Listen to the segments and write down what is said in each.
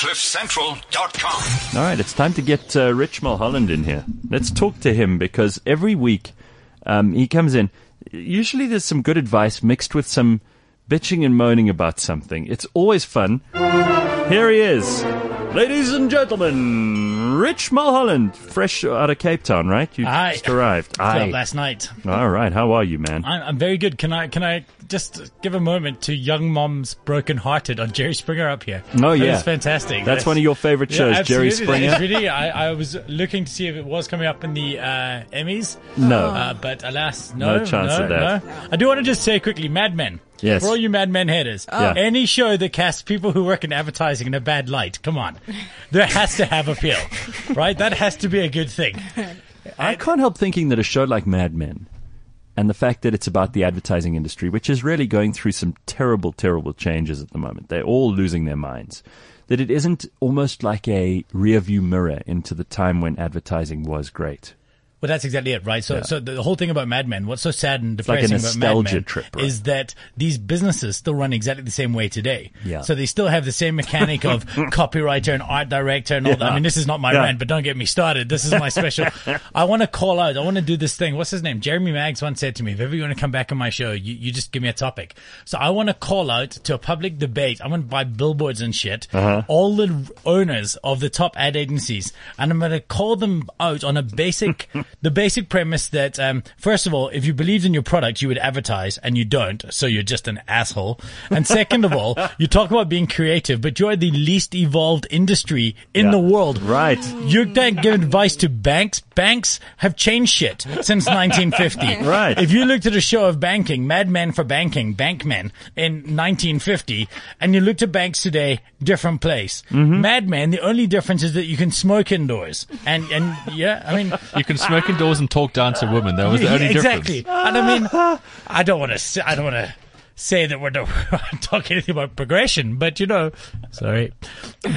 CliffCentral.com. All right, it's time to get uh, Rich Mulholland in here. Let's talk to him because every week um, he comes in. Usually there's some good advice mixed with some bitching and moaning about something. It's always fun. Here he is. Ladies and gentlemen, Rich Mulholland, fresh out of Cape Town, right? You Aye. just arrived. Aye. last night. All right, how are you, man? I'm, I'm very good. Can I can I just give a moment to Young Mom's Broken Hearted on Jerry Springer up here? Oh, yeah. that's fantastic. That's one of your favorite shows, Jerry absolutely. Springer. It's really, I, I was looking to see if it was coming up in the uh, Emmys. No. Uh, but alas, no. No chance of that. no. I do want to just say quickly, Mad Men. Yes. For all you Mad Men headers, Yeah. any show that casts people who work in advertising in a bad light, come on. There has to have appeal, right? That has to be a good thing. I can't help thinking that a show like Mad Men and the fact that it's about the advertising industry, which is really going through some terrible, terrible changes at the moment, they're all losing their minds, that it isn't almost like a rear view mirror into the time when advertising was great. Well, that's exactly it, right? So, Yeah. so the whole thing about Mad Men, what's so sad and like depressing about Mad Men trip, right? is that these businesses still run exactly the same way today. Yeah. So they still have the same mechanic of copywriter and art director and all that. I mean, this is not my Yeah. rant, but don't get me started. This is my special. I want to call out. I want to do this thing. What's his name? Jeremy Maggs once said to me, if ever you want to come back on my show, you, you just give me a topic. So I want to call out to a public debate. I want to buy billboards and shit. Uh-huh. All the owners of the top ad agencies, and I'm going to call them out on a basic, the basic premise that, um, first of all, if you believed in your product, you would advertise, and you don't, so you're just an asshole. And second of all, you talk about being creative, but you're the least evolved industry in Yeah. the world. Right. You're then giving advice to banks. Banks have changed shit since 1950. Right. If you looked at a show of banking, Mad Men for Banking, Bankmen, in 1950, and you looked at banks today, different place. Mm-hmm. Mad Men, the only difference is that you can smoke indoors. And, and yeah, I mean, You can smoke indoors and talk down to women. That was the yeah, only exactly. difference. And I mean, I don't want to, I don't want to say that we're not talking anything about progression, but you know, sorry,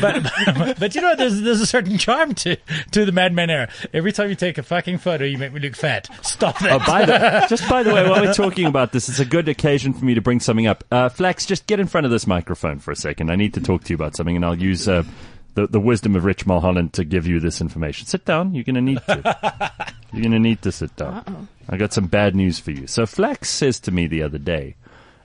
but but you know, there's there's a certain charm to to the Mad Men era. Every time you take a fucking photo, you make me look fat. Stop that. Oh, by the, just by the way, while we're talking about this, it's a good occasion for me to bring something up. Uh, Flax, just get in front of this microphone for a second. I need to talk to you about something, and I'll use uh, the, the wisdom of Rich Mulholland to give you this information. Sit down. You're going to need to. You're going to need to sit down. I got some bad news for you. So Flax says to me the other day,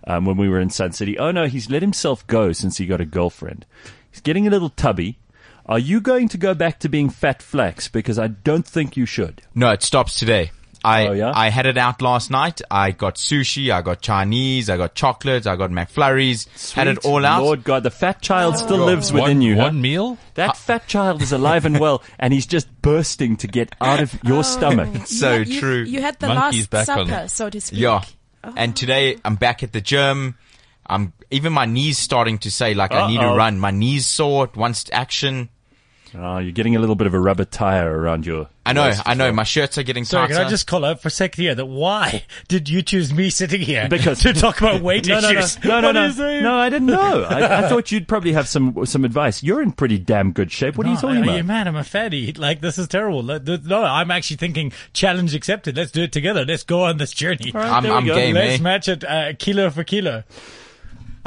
um, when we were in Sun City, oh no, he's let himself go since he got a girlfriend. He's getting a little tubby. Are you going to go back to being fat Flax? Because I don't think you should. No, it stops today. I Oh, yeah? I had it out last night. I got sushi, I got Chinese, I got chocolates, I got McFlurries. Had it all out. Lord God, the fat child oh. still lives within one, you. huh? One meal? That uh, fat child is alive and well, and he's just bursting to get out of your oh. stomach. So you, true. You had the Monkey's last back supper, it. so to speak. Yeah. Oh. And today I'm back at the gym. I'm even my knees starting to say like I need to run. My knees sore. It wants action. Oh, you're getting a little bit of a rubber tire around your. I know. I know. well. My shirts are getting Sorry, tighter. can I just call out for a second here that why did you choose me sitting here Because- to talk about weight No, no, no, issues? no, no, What no. it? No, I didn't know. I, I thought you'd probably have some some advice. You're in pretty damn good shape. What are you No, talking are about? you mad? I'm a fatty. Like this is terrible. Like, th- No, I'm actually thinking challenge accepted. Let's do it together. Let's go on this journey. I'm, there we I'm go. game, Let's eh? match it uh, kilo for kilo.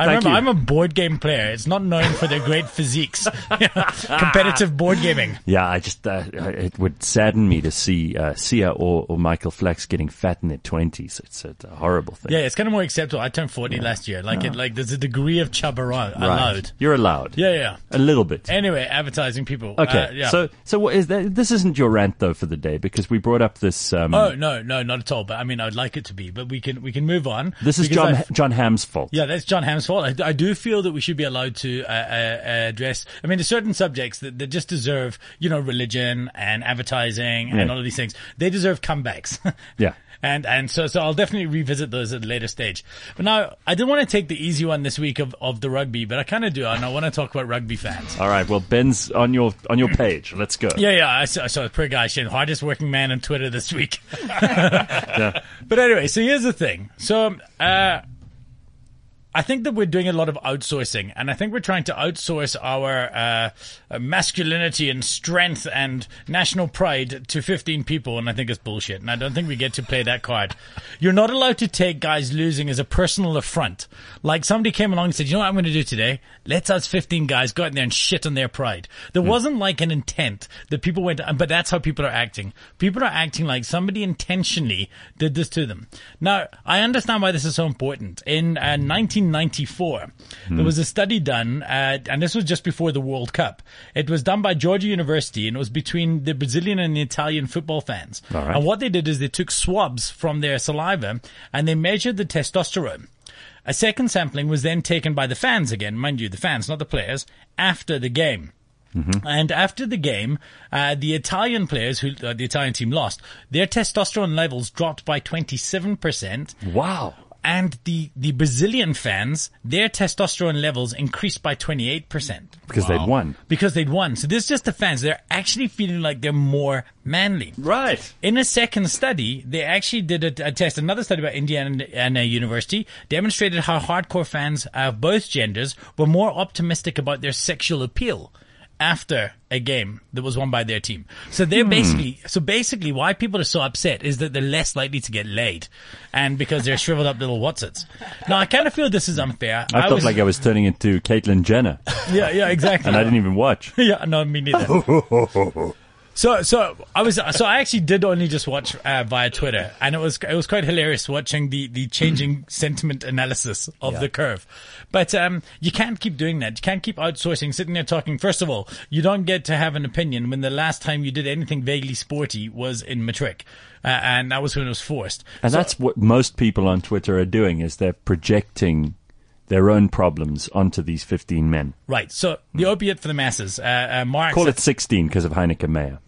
I Thank remember you. I'm a board game player. It's not known for their great physiques. Competitive board gaming. Yeah, I just uh, it would sadden me to see uh, Sia or, or Michael Flex getting fat in their twenties. It's, a- a horrible thing. Yeah, it's kind of more acceptable. I turned 40 last year. Like it, like there's a degree of chub around, Right. allowed. You're allowed. Yeah, yeah. a little bit. Anyway, advertising people. Okay, Uh, yeah. so so what is that? This isn't your rant though for the day because we brought up this. Um, Oh no, no, not at all. But I mean, I'd like it to be. But we can we can move on. this is John I- Jon Hamm's fault. Yeah, that's Jon Hamm's fault. I, I do feel that we should be allowed to uh, uh, address. I mean, there's certain subjects that, that just deserve, you know, religion and advertising and Yeah. all of these things. They deserve comebacks. Yeah. And and so so I'll definitely revisit those at a later stage. But now I didn't want to take the easy one this week of, of the rugby, but I kind of do, and I want to talk about rugby fans. All right. Well, Ben's on your on your page. Let's go. Yeah, yeah. I saw, I saw poor guy, Shane, hardest working man on Twitter this week. yeah. But anyway, so here's the thing. So, uh, I think that we're doing a lot of outsourcing, and I think we're trying to outsource our uh, masculinity and strength and national pride to 15 people, and I think it's bullshit. And I don't think we get to play that card. You're not allowed to take guys losing as a personal affront. Like somebody came along and said, "You know what I'm going to do today? Let's us 15 guys go out there and shit on their pride." There wasn't like an intent that people went, but that's how people are acting. People are acting like somebody intentionally did this to them. Now, I understand why this is so important. In uh, 1994, there was a study done, uh, and this was just before the World Cup. It was done by Georgia University, and it was between the Brazilian and the Italian football fans. Right. And what they did is they took swabs from their saliva and they measured the testosterone. A second sampling was then taken by the fans again, mind you, the fans, not the players, after the game. And after the game, uh, the Italian players, who uh, the Italian team lost, their testosterone levels dropped by 27%, Wow. And the, the Brazilian fans, their testosterone levels increased by 28% Because they'd won. because they'd won. So this is just the fans. They're actually feeling like they're more manly. Right. In a second study, they actually did a, a test, another study by Indiana University, demonstrated how hardcore fans of both genders were more optimistic about their sexual appeal after a game that was won by their team. So they're hmm. basically, so basically why people are so upset is that they're less likely to get laid and because they're shriveled up little whatsits. Now I kind of feel this is unfair. I, felt like I was turning into Caitlyn Jenner, yeah, yeah, exactly. and I didn't even watch. yeah, no, me neither. so, so I was, so I actually did only just watch uh, via Twitter, and it was it was quite hilarious watching the the changing sentiment analysis of the curve. But um, you can't keep doing that. You can't keep outsourcing, sitting there talking. First of all, you don't get to have an opinion when the last time you did anything vaguely sporty was in matric, uh, and that was when it was forced. And So- that's what most people on Twitter are doing is they're projecting their own problems onto these 15 men. right. So the opiate for the masses. Uh, uh, Marx Call it 16 because of Heyneke Meyer.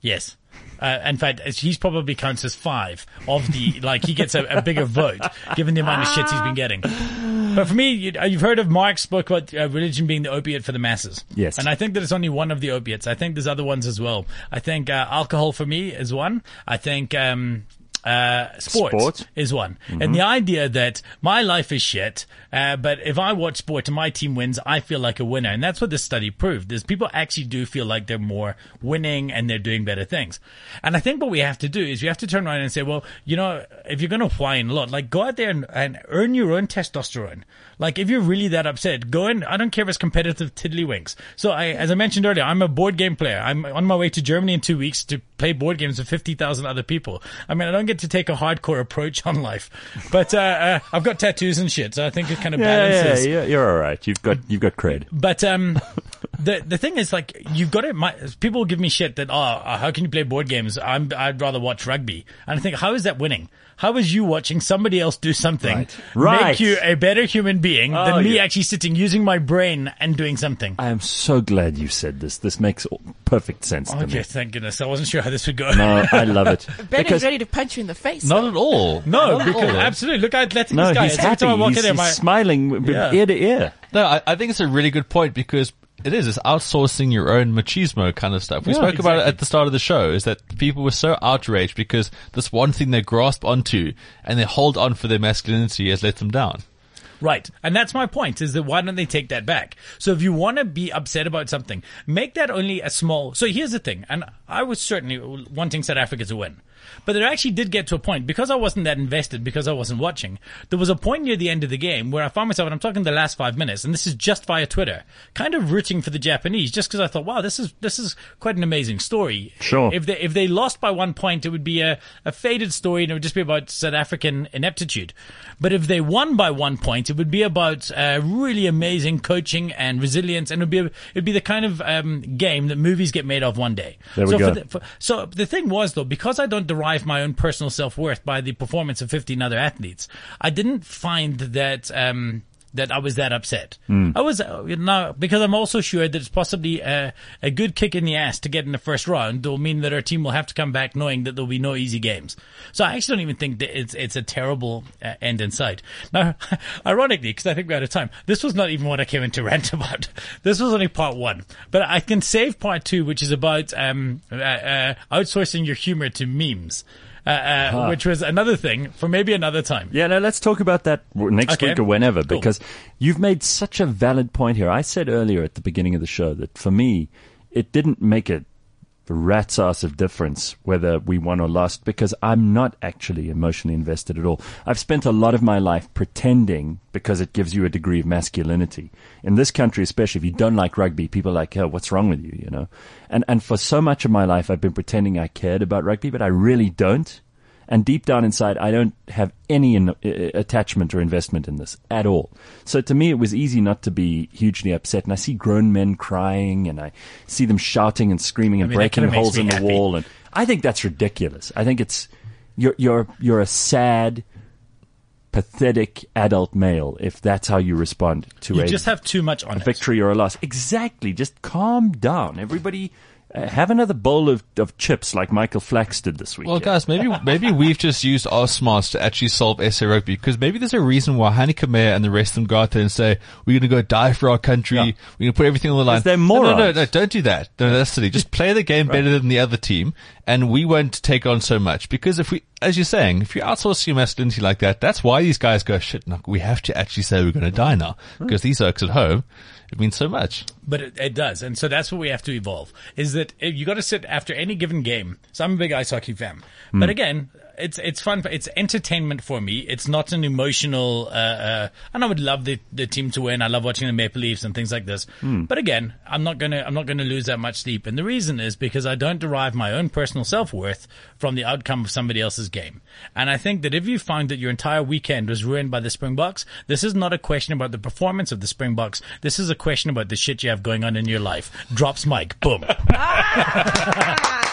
Yes. Uh, in fact, he's probably counts as five of the, like, he gets a, a bigger vote given the amount of shit he's been getting. But for me, you, you've heard of Marx spoke about uh, religion being the opiate for the masses. Yes. And I think that it's only one of the opiates. I think there's other ones as well. I think uh, alcohol for me is one. I think um, uh, sports Sport. is one. And the idea that my life is shit, uh, but if I watch sport and my team wins, I feel like a winner. And that's what this study proved is people actually do feel like they're more winning and they're doing better things. And I think what we have to do is we have to turn around and say, well, you know, if you're going to whine a lot, like go out there and, and earn your own testosterone. Like if you're really that upset, go and I don't care if it's competitive tiddlywinks. So I, as I mentioned earlier, I'm a board game player. I'm on my way to Germany in two weeks to play board games with 50,000 other people. I mean, I don't get to take a hardcore approach on life, but, uh, uh I've got tattoos and shit. So I think it kind of Yeah, yeah, balances. yeah, you're all right. You've got you've got cred. But um, the the thing is, like, you've got to. My, people give me shit that, oh, uh, how can you play board games? I'm, I'd rather watch rugby. And I think, how is that winning? How is you watching somebody else do something Right. Right. make you a better human being Oh, than me yeah. actually sitting using my brain and doing something? I am so glad you said this. This makes perfect sense to Okay, me. thank goodness. I wasn't sure how this would go. No, I love it. Benny's because ready to punch you in the face. Not at all. No, Not because all. absolutely. Look at let's no, this guy. he's Every happy. time I walk He's, in there, he's my, smiling Yeah. ear to ear. No, I, I think it's a really good point because it is. It's outsourcing your own machismo kind of stuff. We Yeah, spoke about it at the start of the show is that people were so outraged because this one thing they grasp onto and they hold on for their masculinity has let them down. Right. And that's my point is that why don't they take that back? So if you want to be upset about something, make that only a small. So here's the thing. And I was certainly wanting South Africa to win. But it actually did get to a point because I wasn't that invested because I wasn't watching. There was a point near the end of the game where I found myself, and I'm talking the last five minutes, and this is just via Twitter, kind of rooting for the Japanese just because I thought, wow, this is, this is quite an amazing story. Sure. If they, if they lost by one point, it would be a, a faded story and it would just be about South African ineptitude. But if they won by one point, it would be about uh, really amazing coaching and resilience, and it would be a, it'd be the kind of um, game that movies get made of one day. There we so go. For the, for, so the thing was though, because I don't derive my own personal self worth by the performance of 15 other athletes, I didn't find that. Um, that I was that upset. I was uh, you know, because I'm also sure that it's possibly a, a good kick in the ass to get in the first round will mean that our team will have to come back knowing that there'll be no easy games. So I actually don't even think that it's it's a terrible uh, end in sight. Now, ironically, because I think we're out of time, this was not even what I came in to rant about. This was only part one, but I can save part two, which is about um, uh, uh, outsourcing your humor to memes. Uh, uh, which was another thing for maybe another time. Yeah, no, let's talk about that next Okay. week or whenever Cool. because you've made such a valid point here. I said earlier at the beginning of the show that for me, it didn't make a rat's ass of difference whether we won or lost because I'm not actually emotionally invested at all. I've spent a lot of my life pretending because it gives you a degree of masculinity. In this country, especially if you don't like rugby, people are like, oh, what's wrong with you, you know? And, and for so much of my life, I've been pretending I cared about rugby, but I really don't. And deep down inside, I don't have any in, uh, attachment or investment in this at all. So to me, it was easy not to be hugely upset. And I see grown men crying and I see them shouting and screaming and mean, breaking holes in the happy. wall. And I think that's ridiculous. I think it's, you're, you're, you're a sad, pathetic adult male if that's how you respond to You a just have too much on a it. victory or a loss. Exactly. Just calm down. Everybody, uh, have another bowl of, of chips like Michael Flax did this week. Well, guys, maybe maybe we've just used our smarts to actually solve SA rugby because maybe there's a reason why Heyneke Meyer and the rest of them go out there and say we're going to go die for our country, Yeah. we're going to put everything on the line. they're no, no, no, morons. no, don't do that. No, that's silly. Just play the game better than the other team, and we won't take on so much because if we, as you're saying, if you outsource your masculinity like that, that's why these guys go shit. No, we have to actually say we're going to die now hmm. because these oaks at home, it means so much. But it, it does, and so that's what we have to evolve. Is that eh, you got to sit after any given game? So I'm a big ice hockey fan, but hmm. again, it's it's fun. It's entertainment for me. It's not an emotional. Uh, uh, and I would love the the team to win. I love watching the Maple Leafs and things like this. But again, I'm not gonna I'm not gonna lose that much sleep, and the reason is because I don't derive my own personal self worth from the outcome of somebody else's game. And I think that if you find that your entire weekend was ruined by the Springboks, this is not a question about the performance of the Springboks. This is a question about the shit you have going on in your life. Drops mic. Boom.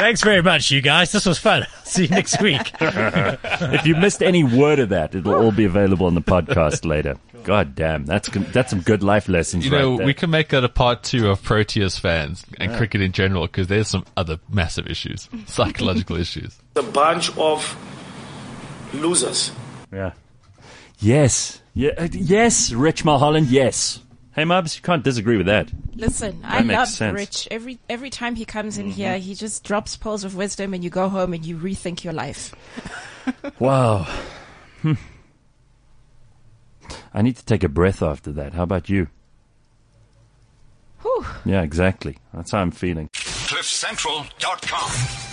Thanks very much, you guys. This was fun. See you next week. if you missed any word of that, it'll all be available on the podcast later. God damn, that's that's some good life lessons. You know, right there. we can make that a part two of Proteas fans and cricket in general because there's some other massive issues, psychological issues. a bunch of losers. yeah, yes, yeah, uh, yes, Rich Mulholland, yes. Hey, Mubs, you can't disagree with that. Listen, I love sense. Rich. Every every time he comes in here, he just drops pearls of wisdom, and you go home and you rethink your life. Wow. Hmm. I need to take a breath after that. How about you? Whew. Yeah, exactly. That's how I'm feeling. CliffCentral.com.